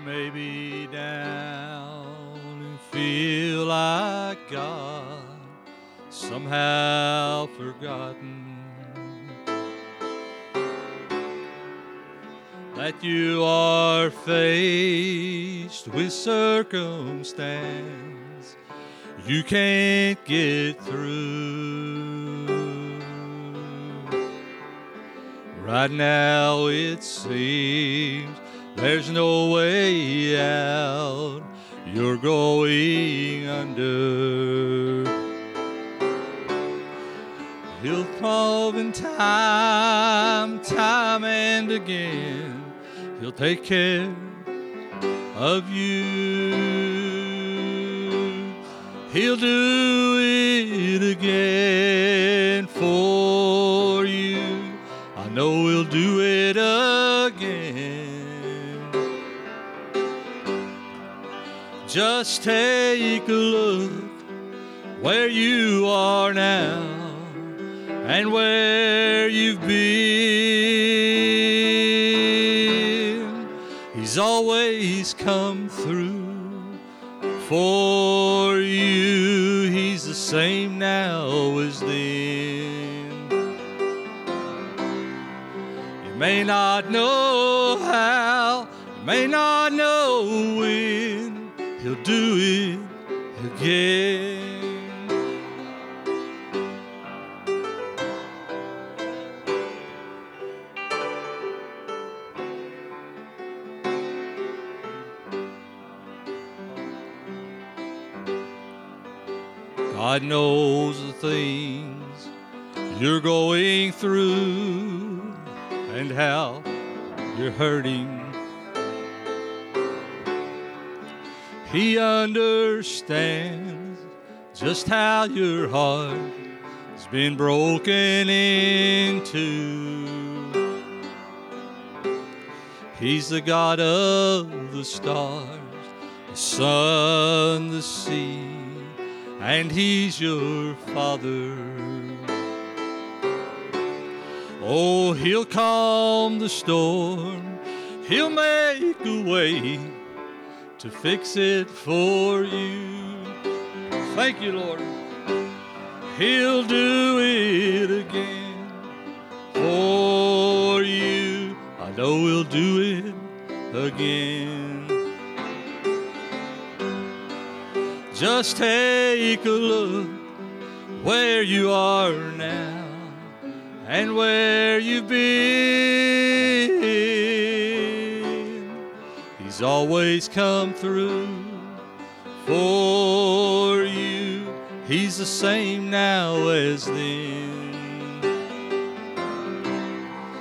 You may be down and feel like God somehow forgotten. That you are faced with circumstance you can't get through. Right now it seems there's no way out. You're going under. He'll come in time, time and again. He'll take care of you. He'll do it again for you. I know he'll do it again. Just take a look where you are now and where you've been. He's always come through for you. He's the same now as then. You may not know how, you may not know when. He'll do it again. God knows the things you're going through and how you're hurting. He understands just how your heart has been broken into. He's the God of the stars, the sun, the sea, and He's your Father. Oh, He'll calm the storm, He'll make a way to fix it for you. Thank you, Lord. He'll do it again for you. I know He'll do it again. Just take a look where you are now and where you've been. He's always come through for you. He's the same now as then.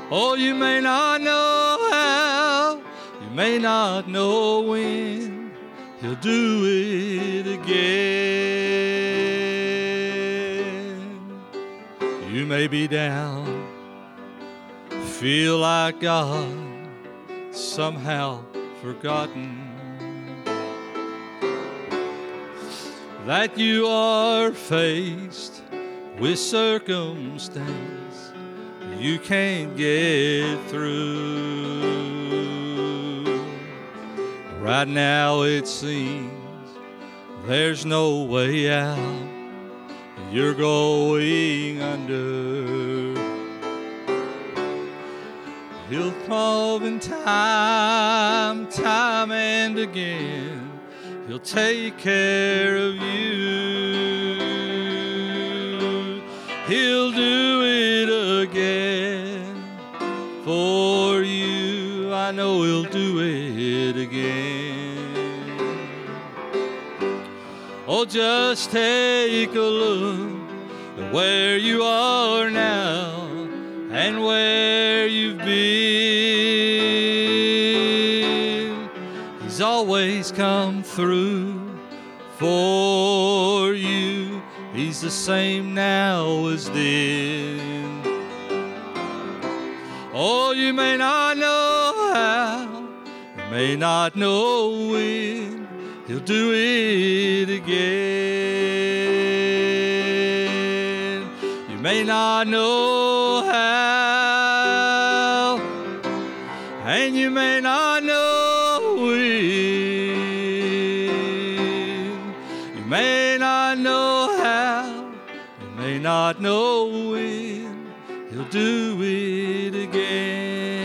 Oh, you may not know how, you may not know when. He'll do it again. You may be down, feel like God somehow forgotten. That you are faced with circumstance you can't get through. Right now it seems there's no way out. You're going under. He'll come in time, time and again. He'll take care of you. He'll do it again for you. I know he'll do it again. Oh, just take a look at where you are now and where you've been. He's always come through for you. He's the same now as then. Oh, you may not know how, you may not know when. He'll do it again. You may not know how, and you may not know it. You may not know how, you may not know when He'll do it again.